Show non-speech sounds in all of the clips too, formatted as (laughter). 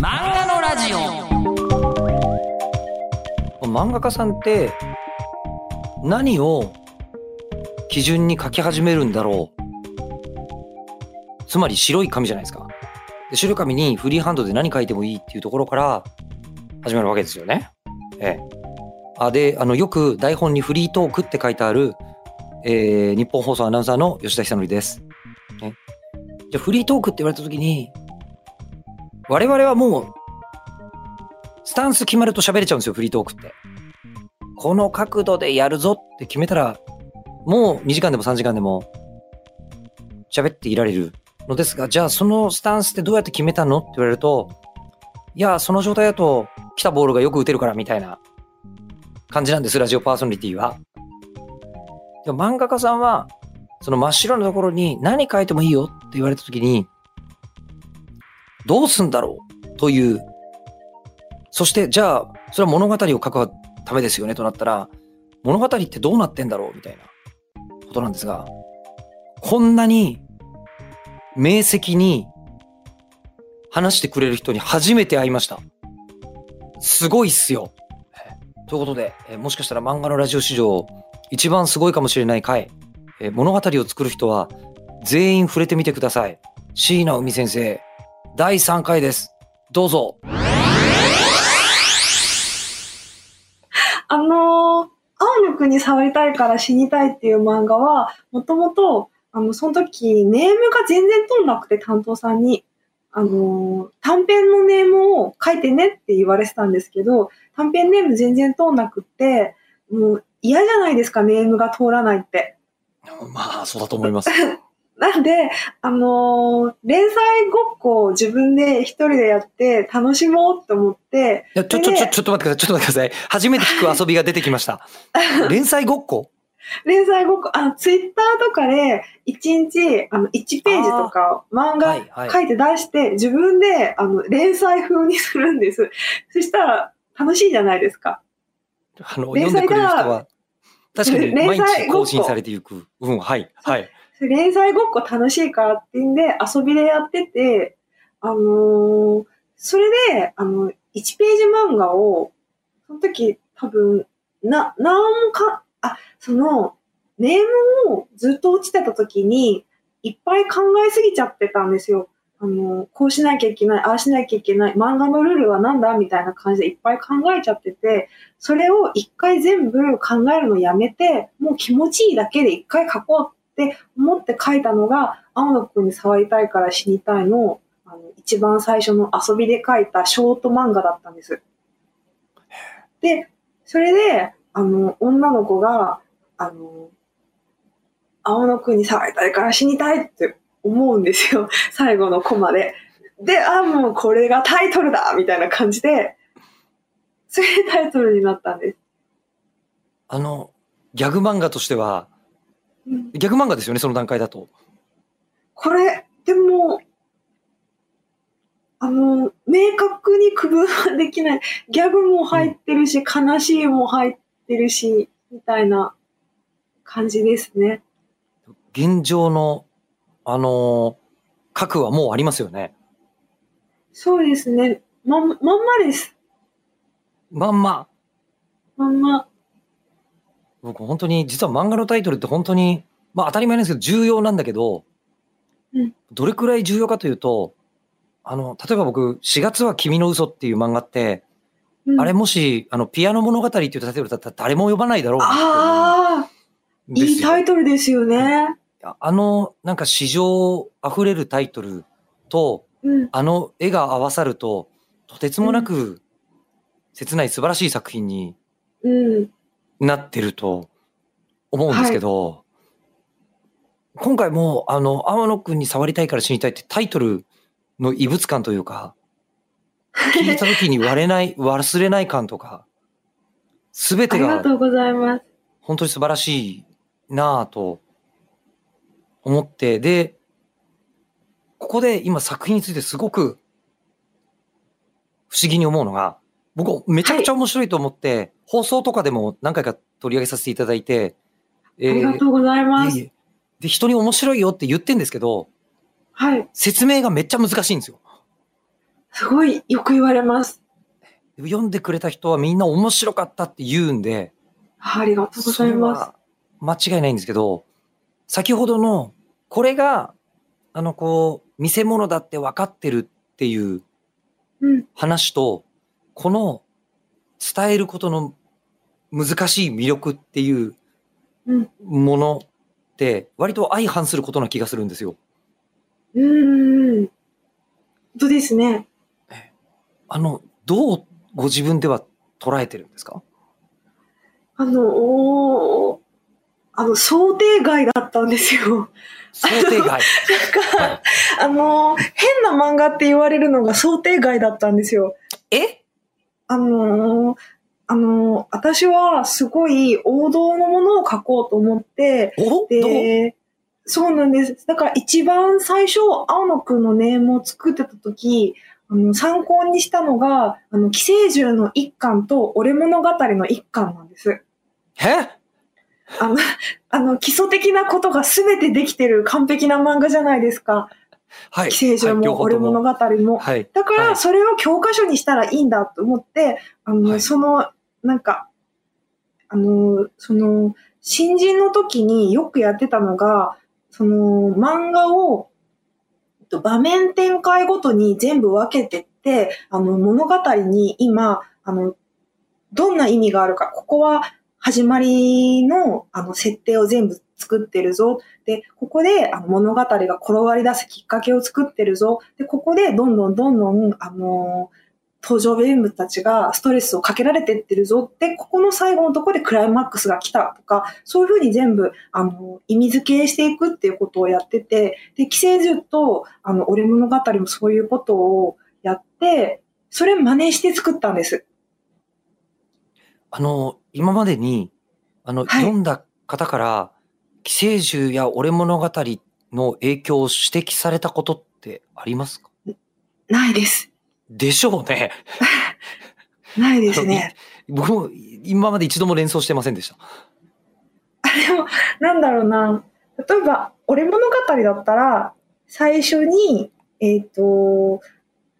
漫画のラジオ。漫画家さんって何を基準に書き始めるんだろう。つまり白い紙じゃないですか。で白い紙にフリーハンドで何書いてもいいっていうところから始まるわけですよね。ええ、あであのよく台本にフリートークって書いてある、えー、日本放送アナウンサーの吉田久典です。ね、じゃフリートークって言われた時に我々はもうスタンス決まると喋れちゃうんですよフリートークって。この角度でやるぞって決めたらもう2時間でも3時間でも喋っていられるのですが、じゃあそのスタンスってどうやって決めたのって言われると、いや、その状態だと来たボールがよく打てるからみたいな感じなんです、ラジオパーソナリティは。でも漫画家さんは、その真っ白なところに何書いてもいいよって言われた時に、どうすんだろう？という、そしてじゃあ、それは物語を書くためですよね？となったら、物語ってどうなってんだろう？みたいなことなんですが、こんなに明晰に話してくれる人に初めて会いました。すごいっすよ。ということで、えもしかしたら漫画のラジオ史上一番すごいかもしれない回、え物語を作る人は全員触れてみてください。椎名海先生、第3回です。どうぞ。あのー、青の国触りたいから死にたいっていう漫画は、もともと、あの、その時、ネームが全然通んなくて、担当さんに。あの、短編のネームを書いてねって言われてたんですけど、短編ネーム全然通んなくって、もう嫌じゃないですか、ネームが通らないって。まあ、そうだと思います。(laughs) なんで、あのー、連載ごっこを自分で一人でやって楽しもうと思って。いや、ちょ、ちょ、ちょ、ちょっと待ってください。ちょっと待ってください。初めて聞く遊びが出てきました。(laughs) 連載ごっこ？連載ごっこ、あの、ツイッターとかで、1日、あの、1ページとか、漫画書いて出して、自分で、あの、連載風にするんです。そしたら、楽しいじゃないですか。あの、読んでくれる人は、確かに毎日更新されていく。うん、はい、はい。連載ごっこ楽しいからっていうんで、遊びでやってて、あのー、それで、あの、1ページ漫画を、その時多分、な、なんか、あ、その、ネームをずっと落ちてた時に、いっぱい考えすぎちゃってたんですよ。あの、こうしなきゃいけない、ああしなきゃいけない、漫画のルールは何だみたいな感じでいっぱい考えちゃってて、それを一回全部考えるのやめて、もう気持ちいいだけで一回書こうって思って書いたのが、青野くんに触りたいから死にたいの、あの、一番最初の遊びで書いたショート漫画だったんです。で、それで、あの、女の子が、あの、青野くんに触りたいから死にたいって思うんですよ。(laughs) 最後のコマで。で、あ、もうこれがタイトルだみたいな感じで、それでタイトルになったんです。あの、ギャグ漫画としては、うん、ギャグ漫画ですよね、その段階だと。これ、でも、あの、明確に区分はできない。ギャグも入ってるし、うん、悲しいも入ってるし、みたいな感じですね。現状の、あのー、核はもうありますよね。そうですね。ま、まんまです。まんま。まんま。僕本当に、実は漫画のタイトルって本当に、まあ当たり前なんですけど重要なんだけど、うん、どれくらい重要かというと、あの、例えば僕、4月は君の嘘っていう漫画って、うん、あれもし、あの、ピアノ物語っていうタイトルだったら誰も呼ばないだろうああいいタイトルですよね。あの、なんか史上溢れるタイトルと、うん、あの絵が合わさると、とてつもなく切ない素晴らしい作品になってると思うんですけど、はい、今回も、あの、天野くんに触りたいから死にたいってタイトルの異物感というか、聞いた時に割れない、(laughs) 忘れない感とか、すべてが、ありがとうございます。本当に素晴らしいなぁと思って、で、ここで今作品についてすごく不思議に思うのが、僕めちゃくちゃ面白いと思って、はい、放送とかでも何回か取り上げさせていただいて、えー、ありがとうございます。で、人に面白いよって言ってんですけど、はい。説明がめっちゃ難しいんですよ。すごいよく言われます。読んでくれた人はみんな面白かったって言うんで、ありがとうございます。間違いないんですけど、先ほどの、これが、あの、こう、見せ物だって分かってるっていううん。この伝えることの難しい魅力っていううん。ものって、割と相反することな気がするんですよ。うーん。本当ですね。あの、どうご自分では捉えてるんですか？あの、あの、想定外だったんですよ。想定外。(laughs) なんか、あの、変な漫画って言われるのが想定外だったんですよ。え？あのーあのー私はすごい王道のものを書こうと思って、で、そうなんです。だから一番最初、青野くんのネームを作ってた時、あの参考にしたのが、あの、寄生獣の一巻と俺物語の一巻なんです。え？あの、あの、基礎的なことが全てできてる完璧な漫画じゃないですか。はい。寄生獣も俺物語も。はい。だかはいら、それを教科書にしたらいいんだと思って、あの、はいその、なんか、あの、その、新人の時によくやってたのが、その、漫画を、えっと場面展開ごとに全部分けてって、あの、物語に今、あの、どんな意味があるか、ここは始まりの、あの、設定を全部作ってるぞ。で、ここであの物語が転がり出すきっかけを作ってるぞ。で、ここでどんどんどんどん、あの登場人物たちがストレスをかけられてってるぞって、ここの最後のところでクライマックスが来たとか、そういうふうに全部、あの、意味付けしていくっていうことをやってて、で、寄生獣と、あの、俺物語もそういうことをやって、それ真似して作ったんです。あの、今までに、あの、はい読んだ方から、寄生獣や俺物語の影響を指摘されたことってありますか？ないです。でしょうね。(laughs) ないですね。僕も今まで一度も連想してませんでした。でも、なんだろうな。例えば、俺物語だったら、最初に、えっ、と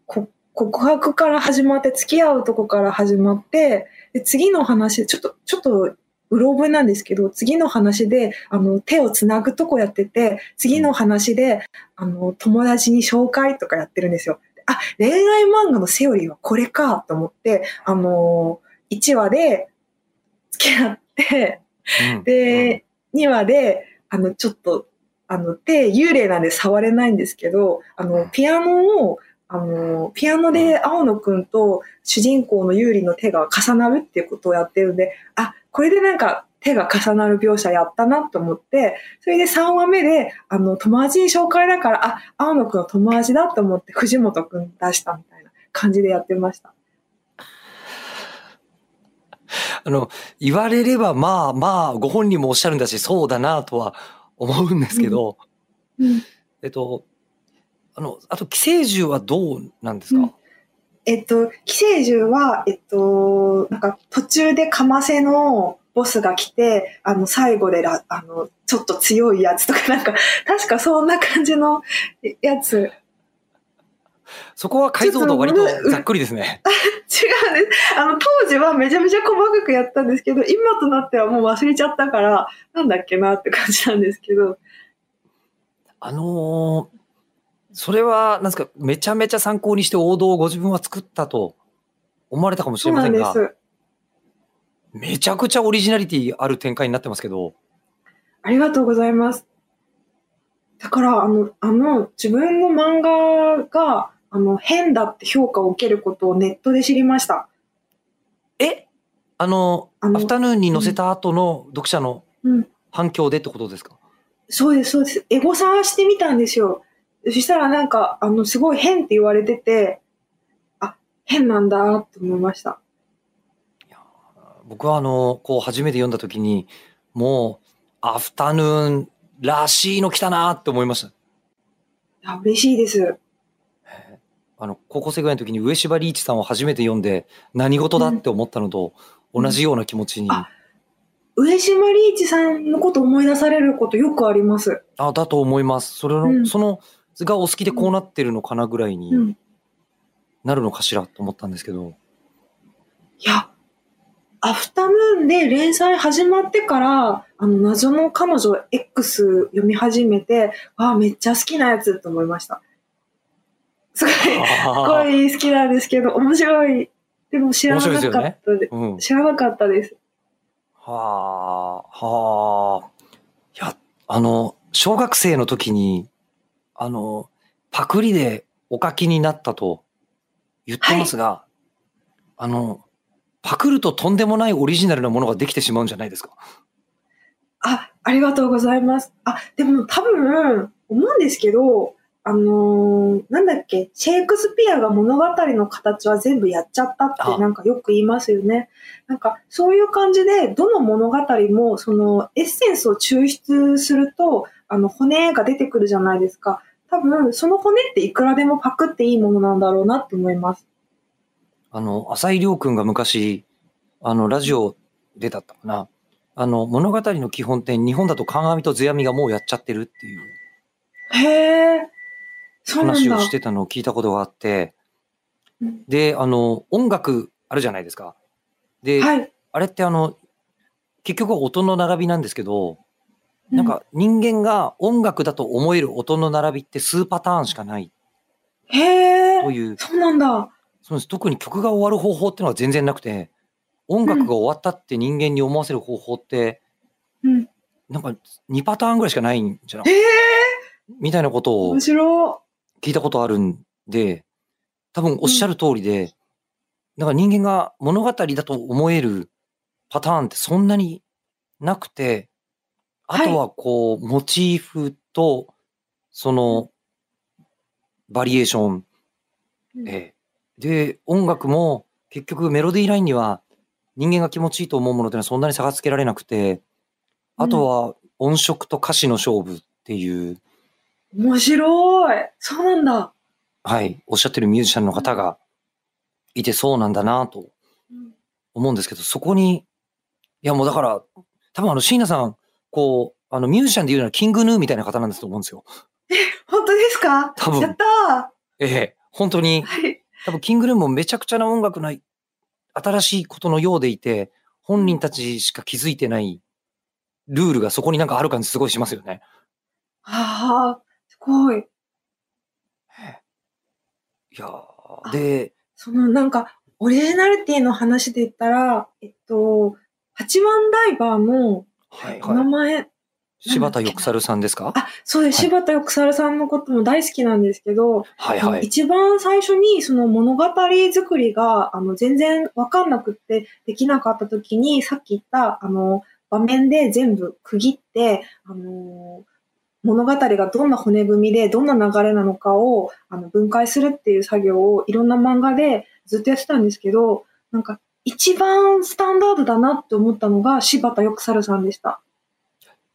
こ、告白から始まって、付き合うとこから始まって、で次の話、ちょっと、ちょっと、うろ覚えなんですけど、次の話で、あの、手をつなぐとこやってて、次の話で、あの、友達に紹介とかやってるんですよ。あ、恋愛漫画のセオリーはこれかと思って、あの、1話で付き合って、うん。で、2話で、あの、ちょっと、あの、手、幽霊なんで触れないんですけど、あの、ピアノを、あの、ピアノで青野くんと主人公のユーリの手が重なるっていうことをやってるんで、あ、これでなんか手が重なる描写やったなと思って、それで3話目で、あの、友達に紹介だから、あ、青野くんの友達だと思って藤本くん出したみたいな感じでやってました。あの、言われればまあまあ、ご本人もおっしゃるんだし、そうだなとは思うんですけど、うん。えっと、あの、あと、寄生獣はどうなんですか、うんえっと、寄生獣は、えっと、なんか途中でかませのボスが来て、あの、最後でら、あの、ちょっと強いやつとか、(laughs) なんか、確かそんな感じのやつ。違うんそこは解像度割とざっくりですね。(laughs) です。あの、当時はめちゃめちゃ細かくやったんですけど、今となってはもう忘れちゃったから、なんだっけなって感じなんですけど。あのーそれは、なんですか、めちゃめちゃ参考にして王道をご自分は作ったと思われたかもしれませんが、す。めちゃくちゃオリジナリティある展開になってますけど、ありがとうございます。だから、あの、あの、自分の漫画が、あの、変だって評価を受けることをネットで知りました。え？あの、あのアフタヌーンに載せた後の読者のうん。反響でってことですか、そうです、そうです。エゴ探してみたんですよ。そしたらなんか、あの、すごい変って言われてて、あ、変なんだって思いました。僕はあの、こう初めて読んだ時に、もう、アフタヌーンらしいの来たなって思いました。いや嬉しいです。あの、高校生ぐらいの時に上柴リーチさんを初めて読んで何事だって思ったのと同じような気持ちに、あ上島リーチさんのこと思い出されることよくあります。あ、だと思います。それの、うんその、がお好きでこうなってるのかなぐらいに。うん。なるのかしらと思ったんですけど。いや、アフタヌーンで連載始まってから、あの、謎の彼女 X 読み始めて、ああ、めっちゃ好きなやつと思いました。すごい、すごい好きなんですけど、面白い。でも知らなかったでうん。知らなかったです。はあ、はあ。いや、あの、小学生の時に、あの、パクリでお書きになったと言ってますが、あの、パクるととんでもないオリジナルなものができてしまうんじゃないですか。あ、ありがとうございます。あ、でも多分、思うんですけど、あのーなんだっけ、シェイクスピアが物語の形は全部やっちゃったってあなんかよく言いますよね。なんかそういう感じで、どの物語もそのエッセンスを抽出すると、あの骨が出てくるじゃないですか。多分、その骨っていくらでもパクっていいものなんだろうなって思います。あの、浅井亮君が昔、あの、ラジオでだったかな。あの、物語の基本点、日本だと鑑と世阿弥がもうやっちゃってるっていう。話をしてたのを聞いたことがあって、うんで、あの、音楽あるじゃないですか。で、はい。あれってあの、結局は音の並びなんですけど、なんか人間が音楽だと思える音の並びって数パターンしかない。うん、へえ、という、そうなんだ。そうです。特に曲が終わる方法っていうのは全然なくて、音楽が終わったって人間に思わせる方法って、うん。なんか2パターンぐらいしかないんじゃない？へえ、みたいなことを聞いたことあるんで、多分おっしゃる通りで、だから人間が物語だと思えるパターンってそんなになくて、あとはこう、モチーフと、その、バリエーション、い。ええ。で、音楽も結局メロディーラインには人間が気持ちいいと思うものっていうのはそんなに差がつけられなくて、あとは音色と歌詞の勝負っていう、面白い。そうなんだ。はい、おっしゃってるミュージシャンの方がいてそうなんだなと思うんですけど、そこに、いやもうだから、多分あの椎名さん、こう、あのミュージシャンで言うならキングヌーみたいな方なんですと思うんですよ。本当ですか？多分やったええ、本当にー。はい。多分キングヌーもめちゃくちゃな音楽な新しいことのようでいて、本人たちしか気づいてないルールがそこになんかある感じすごいしますよね。ああ、すごい。いやーで、そのなんか、オリジナリティの話で言ったら、えっと、八番ダイバーのはいお名はい。前、柴田翼猿さんですか？あ、そうです。はい柴田翼猿さんのことも大好きなんですけど、はいはい。一番最初にその物語作りがあの全然わかんなくってできなかった時にさっき言ったあの場面で全部区切ってあの物語がどんな骨組みでどんな流れなのかをあの分解するっていう作業をいろんな漫画でずっとやってたんですけどなんか一番スタンダードだなって思ったのが柴田翼猿さんでした。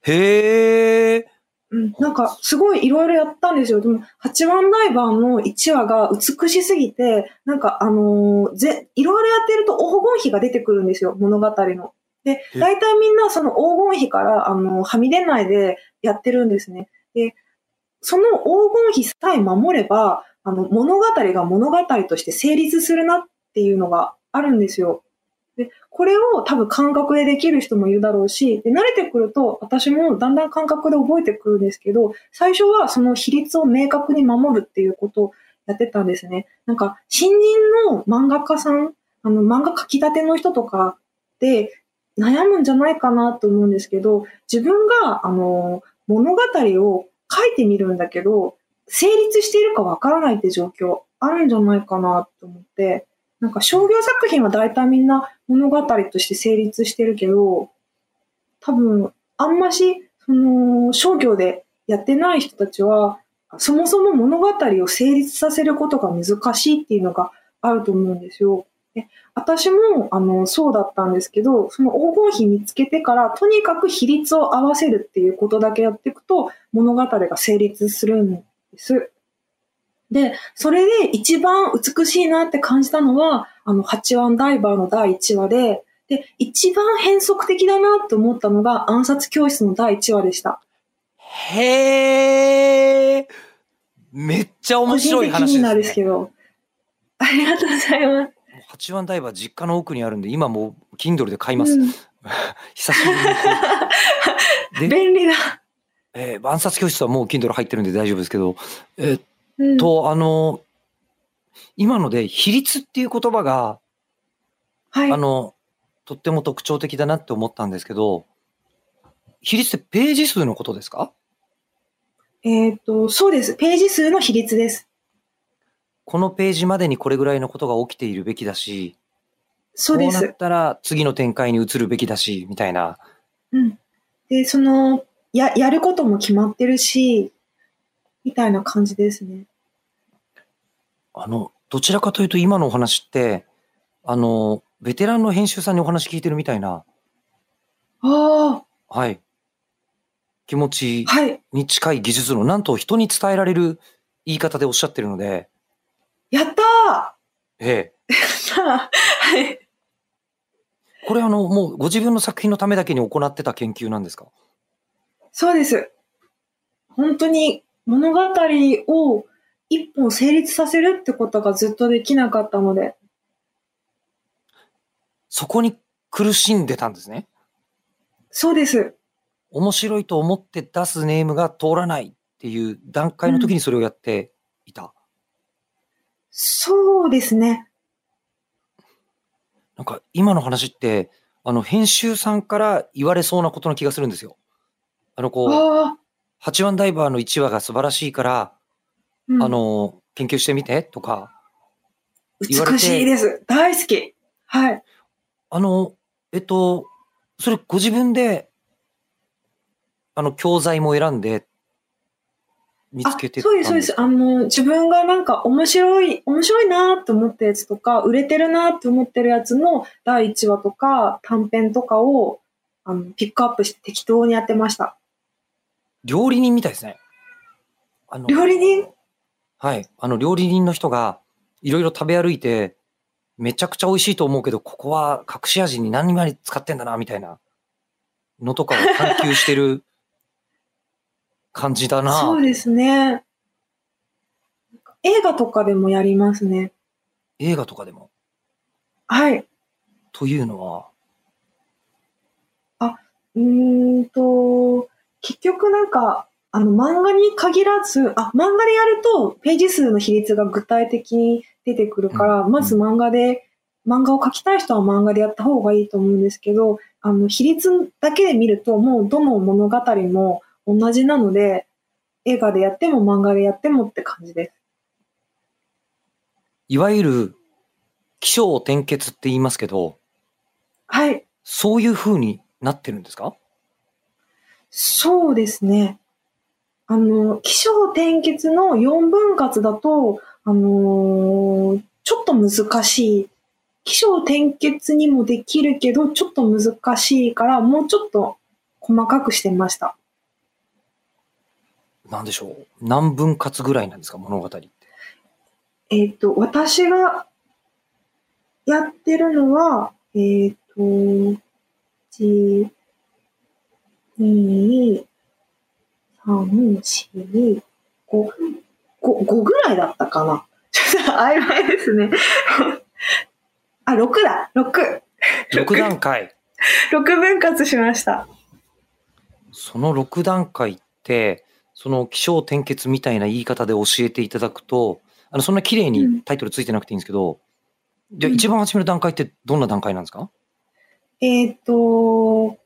へー。うん、なんか、すごいいろいろやったんですよ。でも、八番ダイバーの1話が美しすぎて、なんか、あのーぜ、いろいろやってると黄金比が出てくるんですよ、物語の。で、え大体みんなその黄金比から、あのーはみ出ないでやってるんですね。で、その黄金比さえ守れば、あの、物語が物語として成立するなっていうのがあるんですよ。で、これを多分感覚でできる人もいるだろうし、で、慣れてくると、私もだんだん感覚で覚えてくるんですけど、最初はその比率を明確に守るっていうことをやってたんですね。なんか、新人の漫画家さん、あの、漫画描き立ての人とかで悩むんじゃないかなと思うんですけど、自分が、あの、物語を書いてみるんだけど、成立しているかわからないって状況あるんじゃないかなと思って、なんか商業作品は大体みんな物語として成立してるけど、多分、あんまし、その、商業でやってない人たちは、そもそも物語を成立させることが難しいっていうのがあると思うんですよ。で私もあのそうだったんですけど、その黄金比見つけてから、とにかく比率を合わせるっていうことだけやっていくと、物語が成立するんです。で、それで一番美しいなって感じたのは、あの、八番ダイバーの第1話で、で、一番変則的だなって思ったのが暗殺教室の第1話でした。へー。めっちゃ面白い個人的になん話でね。ですすけど。ありがとうございます。八番ダイバー実家の奥にあるんで、今もう Kindle で買います。うん (laughs) 久しぶりに (laughs) 便利だ。えー暗殺教室はもう Kindle 入ってるんで大丈夫ですけど、えーっうん、と、あの、今ので比率っていう言葉が、はいあ。の、とっても特徴的だなって思ったんですけど、比率ってページ数のことですか？えっ、と、そうです。ページ数の比率です。このページまでにこれぐらいのことが起きているべきだし、そうでこうなっす。たら次の展開に移るべきだし、みたいな。うん。で、その、や、やることも決まってるし、みたいな感じですね。あの、どちらかというと今のお話って、あの、ベテランの編集さんにお話聞いてるみたいな、あはい。気持ちあ、はい。に近い技術の、なんと人に伝えられる言い方でおっしゃってるので、やったええ。ーはい。これあの、もうご自分の作品のためだけに行ってた研究なんですか？そうです。本当に物語を一本成立させるってことがずっとできなかったので、そこに苦しんでたんですね。そうです。面白いと思って出すネームが通らないっていう段階の時にそれをやっていた。そうですね。なんか今の話って、あの編集さんから言われそうなことの気がするんですよ。あのこう、八番ダイバーの1話が素晴らしいから、うんあの、研究してみてとか、言われて美しいです。大好き。はい。あの、えっと、それご自分で、あの、教材も選んで、見つけてあそうです、そうです。あの、自分がなんか面白い、面白いなと思ったやつとか、売れてるなと思ってるやつの第1話とか短編とかをあのピックアップして適当にやってました。料理人みたいですね。あの、料理人？はい。あの、料理人の人が、いろいろ食べ歩いて、めちゃくちゃ美味しいと思うけど、ここは隠し味に何々使ってんだな、みたいなのとかを探求してる (laughs) 感じだな。そうですね。映画とかでもやりますね。映画とかでも？はい。というのは、うーんと、結局なんか、あの漫画に限らず、あ、漫画でやるとページ数の比率が具体的に出てくるから、うんまず漫画で、漫画を描きたい人は漫画でやった方がいいと思うんですけど、あの、比率だけで見るともうどの物語も同じなので、映画でやっても漫画でやってもって感じです。いわゆる、起承転結って言いますけど、はい。そういう風になってるんですか？そうですね。あの、起承転結の4分割だと、あのーちょっと難しい。起承転結にもできるけど、ちょっと難しいから、もうちょっと細かくしてました。なんでしょう？何分割ぐらいなんですか？物語って。えっ、と、私がやってるのは、えっ、と、1、2、3、4、5、5、5ぐらいだったかな。ちょっと曖昧ですね。(laughs) あ、6だ、6。6段階。(laughs) 6分割しました。その6段階って、その起承転結みたいな言い方で教えていただくと、あの、そんな綺麗にタイトルついてなくていいんですけど、じゃあうん一番初めの段階ってどんな段階なんですか？えっ、と、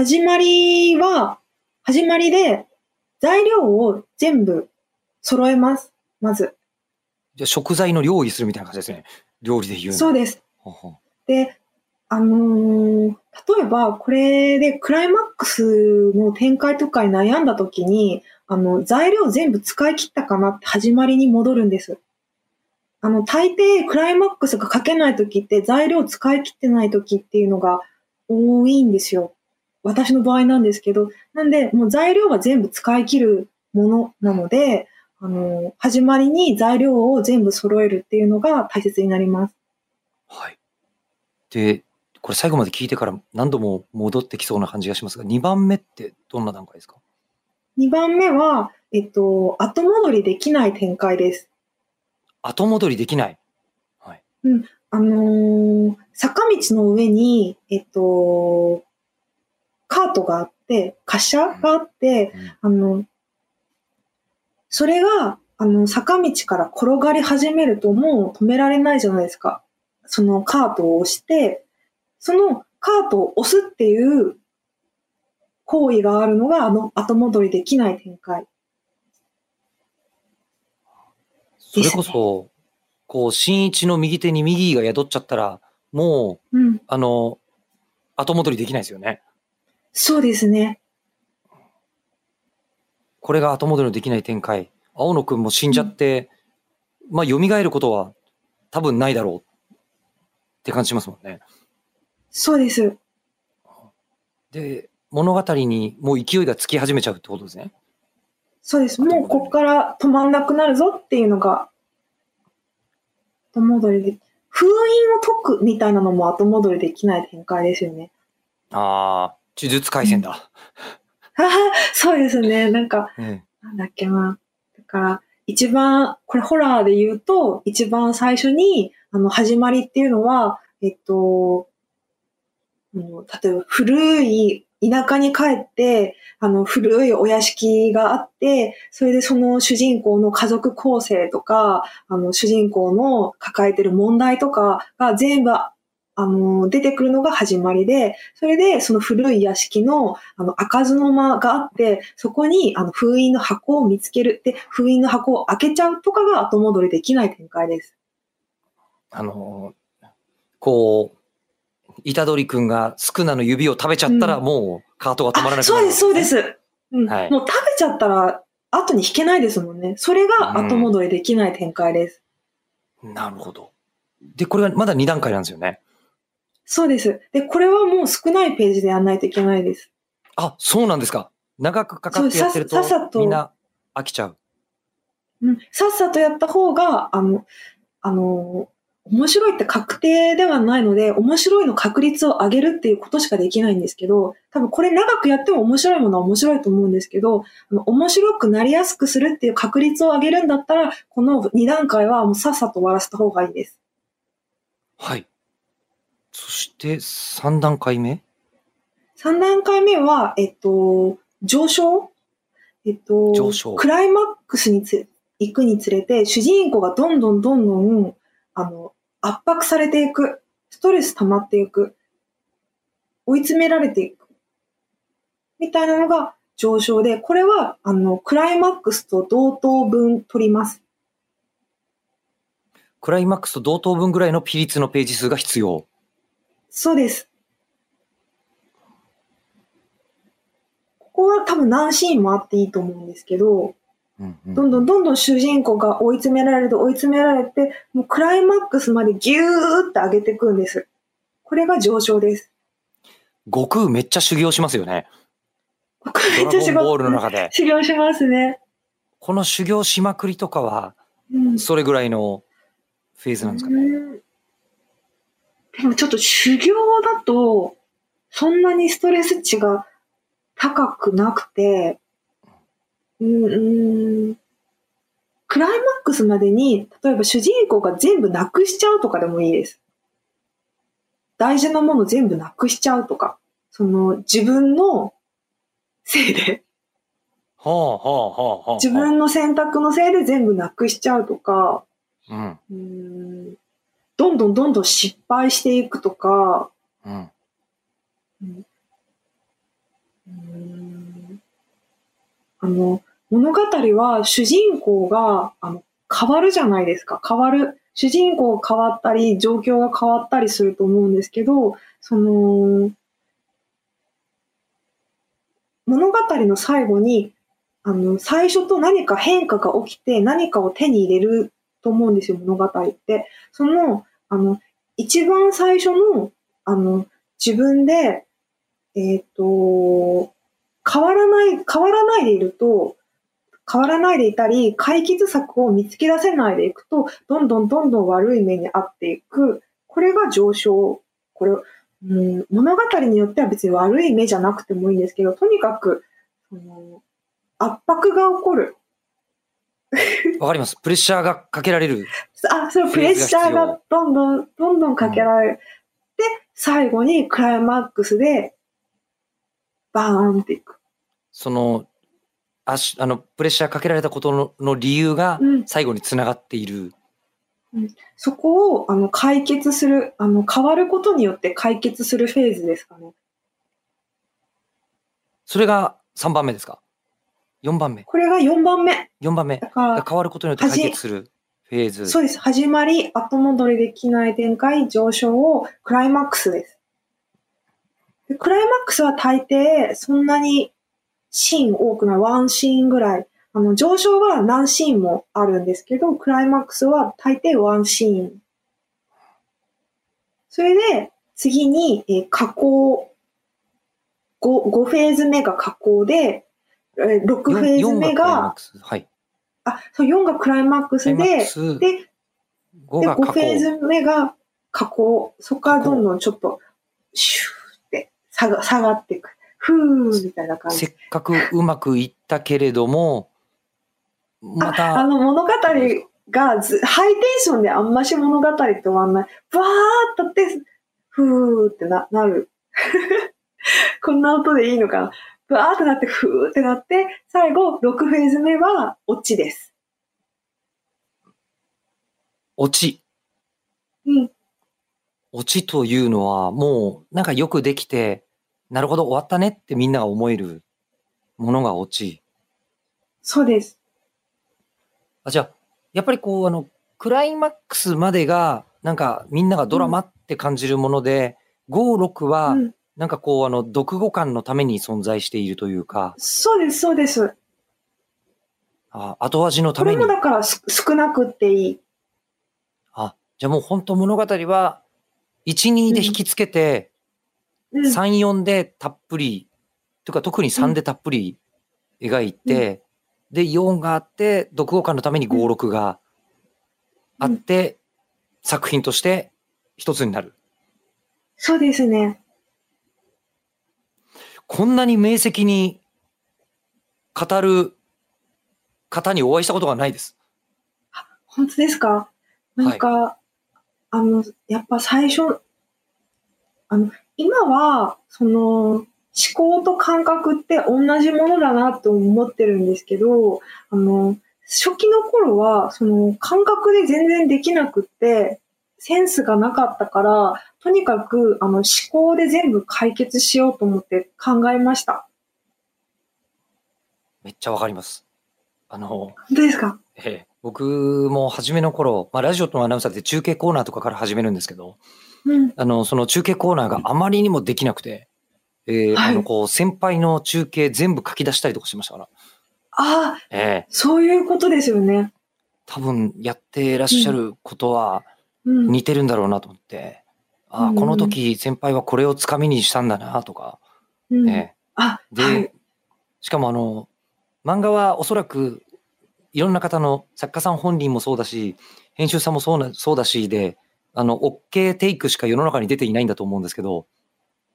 始まりは、始まりで材料を全部揃えます。まず。じゃあ食材の料理するみたいな感じですね。料理で言うの。そうです。ほうほうで、あのー例えばこれでクライマックスの展開とかに悩んだ時に、あの、材料全部使い切ったかなって始まりに戻るんです。あの、大抵クライマックスが書けない時って材料使い切ってない時っていうのが多いんですよ。私の場合なんですけど。なんで、もう材料は全部使い切るものなので、あの、始まりに材料を全部揃えるっていうのが大切になります。はい。で、これ最後まで聞いてから何度も戻ってきそうな感じがしますが、2番目ってどんな段階ですか？2番目は、えっと、後戻りできない展開です。後戻りできない。あのー坂道の上に、えっと、カートがあって、滑車があって、あの、それが、あの、坂道から転がり始めるともう止められないじゃないですか。そのカートを押して、そのカートを押すっていう行為があるのが、あの、後戻りできない展開。それこそ、こう、新一の右手に右が宿っちゃったら、もう、うん。あの、後戻りできないですよね。そうですね。これが後戻りのできない展開。青野くんも死んじゃって、まあ、蘇ることは多分ないだろうって感じしますもんね。そうです。で、物語にもう勢いがつき始めちゃうってことですね。そうです。もうこっから止まんなくなるぞっていうのが、後戻りで。封印を解くみたいなのも後戻りできない展開ですよね。ああ、呪術廻戦だ。(laughs) そうですね。なんか、ねなんだっけな。だから、一番、これホラーで言うと、一番最初に、あの、始まりっていうのは、えっと、例えば古い田舎に帰って、あの、古いお屋敷があって、それでその主人公の家族構成とか、あの、主人公の抱えてる問題とかが全部、あの、出てくるのが始まりで、それでその古い屋敷の、あの、開かずの間があって、そこに、あの、封印の箱を見つける。で、封印の箱を開けちゃうとかが後戻りできない展開です。あのーこう、虎杖くんがスクナの指を食べちゃったら、うんもうカートが止まらなあくなる、そうです、そうで。す。うんはいもう食べちゃったら、後に引けないですもんね。それが後戻りできない展開です。なるほど。で、これはまだ2段階なんですよね。そうです。で、これはもう少ないページでやらないといけないです。あ、そうなんですか。長くかかってやってるとみんな飽きちゃう。うん、さっさとやった方が、あの、あの、面白いって確定ではないので、面白いの確率を上げるっていうことしかできないんですけど、多分これ長くやっても面白いものは面白いと思うんですけど、あの面白くなりやすくするっていう確率を上げるんだったら、この2段階はもうさっさと終わらせた方がいいです。はい。そして、3段階目？3段階目は、えっと、上昇？えっと、上昇クライマックスにつ行くにつれて、主人公がどんどんどんどん、あの、圧迫されていく。ストレス溜まっていく。追い詰められていく。みたいなのが上昇で、これは、あの、クライマックスと同等分取ります。クライマックスと同等分ぐらいの比率のページ数が必要。そうです。ここは多分何シーンもあっていいと思うんですけど、うんうんどんどんどんどん主人公が追い詰められて追い詰められて、もうクライマックスまでギューって上げていくんです。これが上昇です。悟空めっちゃ修行しますよね。これドラゴンボールの中で。修行しますね。この修行しまくりとかは、うん。それぐらいのフェーズなんですかね。うんでもちょっと修行だと、そんなにストレス値が高くなくて、うん、うんクライマックスまでに、例えば主人公が全部なくしちゃうとかでもいいです。大事なもの全部なくしちゃうとか、その自分のせいで、はあはあはあはあ。自分の選択のせいで全部なくしちゃうとか、うん。うーんどんどんどんどん失敗していくとか、うん。うーんあの、物語は主人公があの変わるじゃないですか。変わる。主人公変わったり、状況が変わったりすると思うんですけど、その、物語の最後に、あの、最初と何か変化が起きて何かを手に入れると思うんですよ、物語って。その、あの、一番最初の、あの、自分で、えっ、と、変わらない、変わらないでいると、変わらないでいたり、解決策を見つけ出せないでいくと、どんどんどんどん悪い目に遭っていく。これが上昇。これ、うん、物語によっては別に悪い目じゃなくてもいいんですけど、とにかく、その圧迫が起こる。(laughs) わかります。プレッシャーがかけられる。あ、そのプレッシャーがどんどん、どんどんかけられる。で、最後にクライマックスで、バーンっていく。その、あしあの、プレッシャーかけられたことのの理由がうん。最後につながっている。そこを、あの、解決する、あの、変わることによって解決するフェーズですかね。それが3番目ですか？?4 番目。これが4番目。4番目。だから、変わることによって解決するフェーズ。そうです。始まり、後戻りできない展開、上昇をクライマックスです。でクライマックスは大抵、そんなにシーン多くない、ワンシーンぐらい。あの、上昇は何シーンもあるんですけど、クライマックスは大抵ワンシーン。それで、次に、えー加工5、5フェーズ目が加工で、えー6フェーズ目4がクライマッが。あ、そう、4がクライマックスでで、5で、5が加工。フェーズ目が加工。そこからどんどんちょっと、シューって下が下がっていく。ふーみたいな感じ。せっかくうまくいったけれども、まあた、の物語がずハイテンションであんまし物語って終わんない。バーっとって、ふーってななる。(laughs) こんな音でいいのかな。バーってなって、ふーってなって、最後、6フェーズ目は、オチです。落ち。うん。落ちというのは、もう、なんかよくできて、なるほど、終わったねってみんなが思えるものが落ち。そうです。あ、じゃあ、やっぱりこう、あの、クライマックスまでが、なんかみんながドラマって感じるもので、5、6はう、ん。なんかこう、あの、読後感のために存在しているというか、そうです、そうです。あ後味のためにこれも。だからす少なくっていい。あ、じゃあもう本当物語は、1、2で引きつけて、うん。3、4でたっぷり、というか特に3でたっぷり描いて、で、4があって、読後感のために5、6があって、作品として一つになる。そうですね。こんなに明晰に語る方にお会いしたことがないです。本当ですか？なんか、あの、やっぱ最初、あの、今は、その、思考と感覚って同じものだなと思ってるんですけど、あの、初期の頃は、その、感覚で全然できなくって、センスがなかったから、とにかく、あの、思考で全部解決しようと思って考えました。めっちゃわかります。あの、ですか？ええ僕も初めの頃、まあ、ラジオのアナウンサーって中継コーナーとかから始めるんですけど、うん。あの、その中継コーナーがあまりにもできなくて、えーはいあの、こう、先輩の中継全部書き出したりとかしましたから、ああ、ええそういうことですよね。多分やってらっしゃることはうん。似てるんだろうなと思って、ああ、うん。この時先輩はこれをつかみにしたんだなとか、うん、ええあ、で、はい。しかもあの、漫画はおそらくいろんな方の作家さん本人もそうだし、編集さんもそうな、そうだしで、あの、OK テイクしか世の中に出ていないんだと思うんですけど、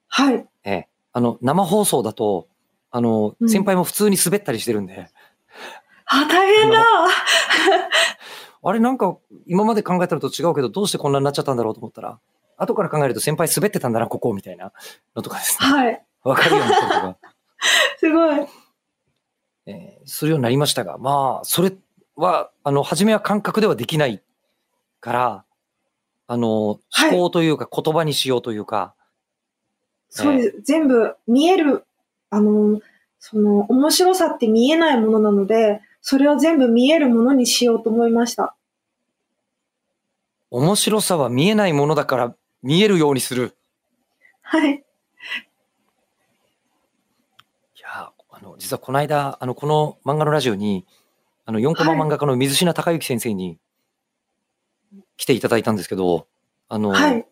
はい。ええ、あの、生放送だと、あの、うん。先輩も普通に滑ったりしてるんで、あ、大変だ。あれなんか今まで考えたのと違うけど、どうしてこんなになっちゃったんだろうと思ったら、後から考えると先輩滑ってたんだな、ここ、みたいなのとかですね。はい。わかるようなことが、(laughs) すごい。えーするようになりましたが、まあ、それは、あの、初めは感覚ではできないから、あの、思はい考というか言葉にしようというか、そうです。全部見える、あの、その、面白さって見えないものなので、それを全部見えるものにしようと思いました。面白さは見えないものだから見えるようにする。はい。いやー、あの、実はこの間、あの、この漫画のラジオに、あの、4コマ漫画家の水品孝之先生に来ていただいたんですけど、あの、はい。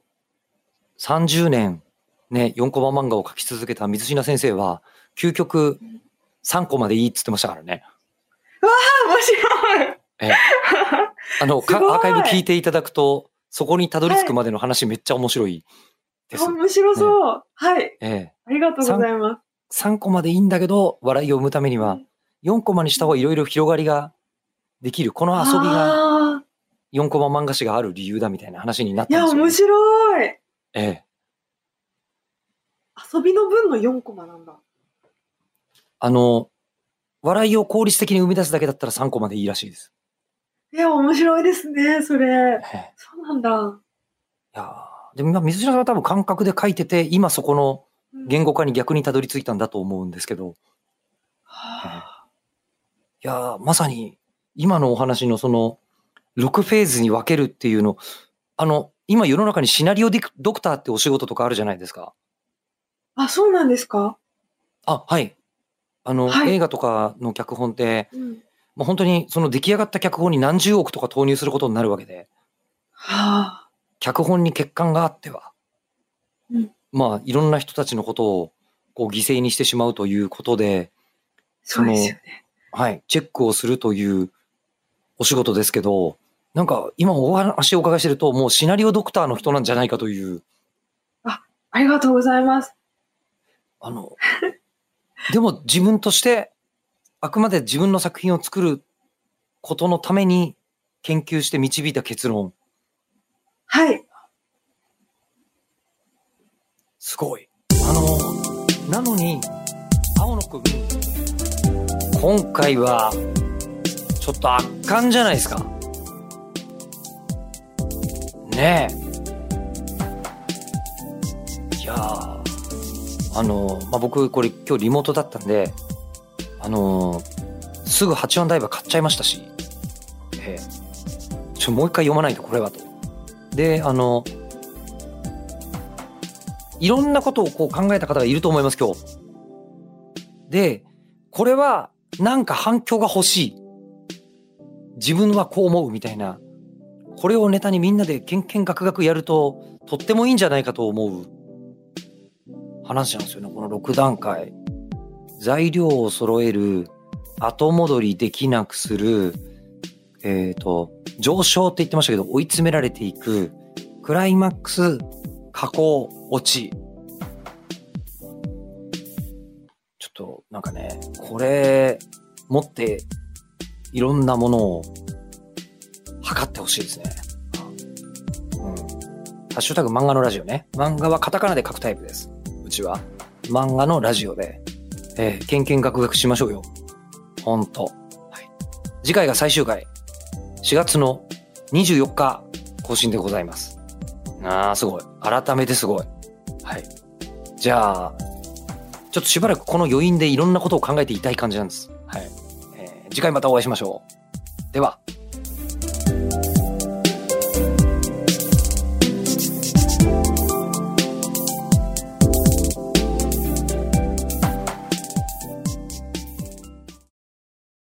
30年、ね、4コマ漫画を描き続けた水品先生は、究極3コマでいいっつってましたからね。あ、面白い。ええあの、アーカイブ聞いていただくと、そこにたどり着くまでの話めっちゃ面白いです。面白そう。はい。ええありがとうございます。3コマでいいんだけど、笑いを生むためには、4コマにした方がいろいろ広がりができる、この遊びがあ4コマ漫画誌がある理由だみたいな話になっーいや、たんですよ、面白い。ええ。遊びの分の4コマなんだ。あの、笑いを効率的に生み出すだけだったら3コマでいいらしいです。いや、面白いですね、それ。ええそうなんだ。いやーでも今、水島さんは多分感覚で書いてて、今そこのうん言語化に逆にたどり着いたんだと思うんですけど、はあいやーまさに今のお話のその6フェーズに分けるっていうの、あの、今世の中にシナリオディクドクターってお仕事とかあるじゃないですか。あ、そうなんですかあ、はい。あの、はい映画とかの脚本って、うん。もう本当にその出来上がった脚本に何十億とか投入することになるわけで、はあ。脚本に欠陥があっては、うんまあいろんな人たちのことをこう犠牲にしてしまうということで、そうですよね。はい、チェックをするというお仕事ですけど、なんか今お話をお伺いしてると、もうシナリオドクターの人なんじゃないかという、ありがとうございます。あの、でも自分として、あくまで自分の作品を作ることのために研究して導いた結論、はい。すごい。あの、なのに、青野くん、今回は、ちょっと圧巻じゃないですか。ねえ。いやーあの、まあ、僕、これ今日リモートだったんで、あのすぐ八番ダイバー買っちゃいましたし、ええちょ、もう一回読まないとこれはと。で、あの、いろんなことをこう考えた方がいると思います、今日。で、これはなんか反響が欲しい。自分はこう思うみたいな。これをネタにみんなでけんけんがくがくやると、とってもいいんじゃないかと思う話なんですよね、この6段階。材料を揃える、後戻りできなくする、えっ、と、上昇って言ってましたけど、追い詰められていく、クライマックス、加工、落ち。ちょっと、なんかね、これ、持って、いろんなものを、測ってほしいですね。うん。ハッシュタグ漫画のラジオね。漫画はカタカナで書くタイプです。うちは。漫画のラジオで、えー、けんけんがくがくしましょうよ。ほんと。はい。次回が最終回。4月の24日更新でございます。ああ、すごい。改めてすごい。はい。じゃあ、ちょっとしばらくこの余韻でいろんなことを考えていたい感じなんです。はい。えー次回またお会いしましょう。では。